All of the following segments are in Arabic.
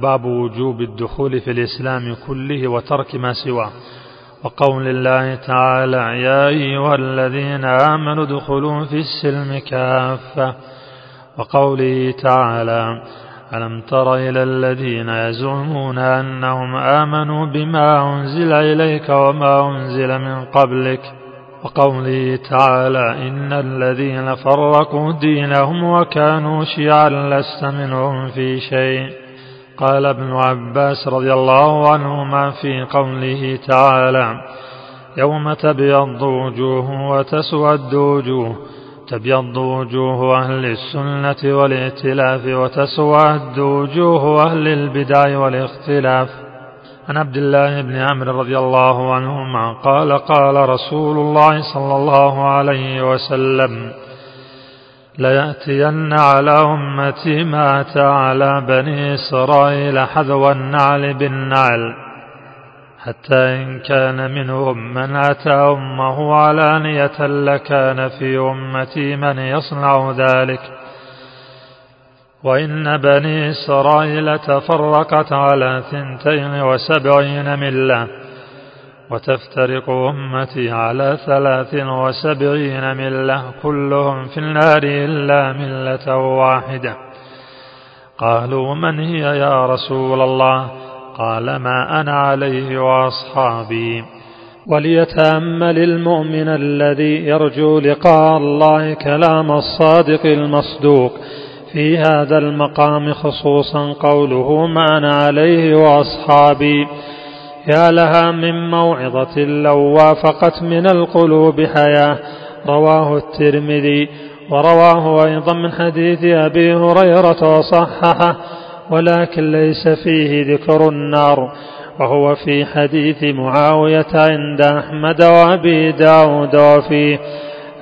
باب وجوب الدخول في الإسلام كله وترك ما سواه. وقول الله تعالى يا أيها الذين آمنوا ادخلوا في السلم كافة. وقوله تعالى ألم تر إلى الذين يزعمون أنهم آمنوا بما أنزل إليك وما أنزل من قبلك. وقوله تعالى إن الذين فرقوا دينهم وكانوا شيعا لست منهم في شيء. قال ابن عباس رضي الله عنهما في قوله تعالى يوم تبيض وجوه وتسود وجوه تبيض وجوه أهل السنة والائتلاف وتسود وجوه أهل البدع والاختلاف. عن عبد الله بن عمرو رضي الله عنهما قال قال رسول الله صلى الله عليه وسلم ليأتين على أمتي ما أتى على بني إسرائيل حذو النعل بالنعل حتى إن كان منهم من أتى أمه علانية لكان في أمتي من يصنع ذلك. وإن بني إسرائيل تفرقت على ثنتين وسبعين ملة وتفترق أمتي على ثلاث وسبعين ملة كلهم في النار إلا ملة واحدة. قالوا من هي يا رسول الله؟ قال ما أنا عليه وأصحابي. وليتأمل المؤمن الذي يرجو لقاء الله كلام الصادق المصدوق. في هذا المقام خصوصا قوله ما أنا عليه وأصحابي. يا لها من موعظة لو وافقت من القلوب حياة. رواه الترمذي ورواه أيضا من حديث أبي هريرة وصححه ولكن ليس فيه ذكر النار. وهو في حديث معاوية عند أحمد وأبي داود وفيه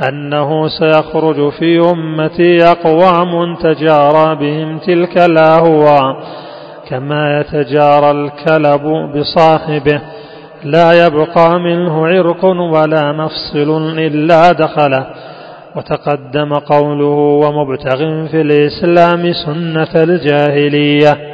أنه سيخرج في أمتي أقوام تجارى بهم تلك الأهواء. كما يتجارى الكلب بصاحبه لا يبقى منه عرق ولا مفصل إلا دخله. وتقدم قوله ومبتغ في الإسلام سنة الجاهلية.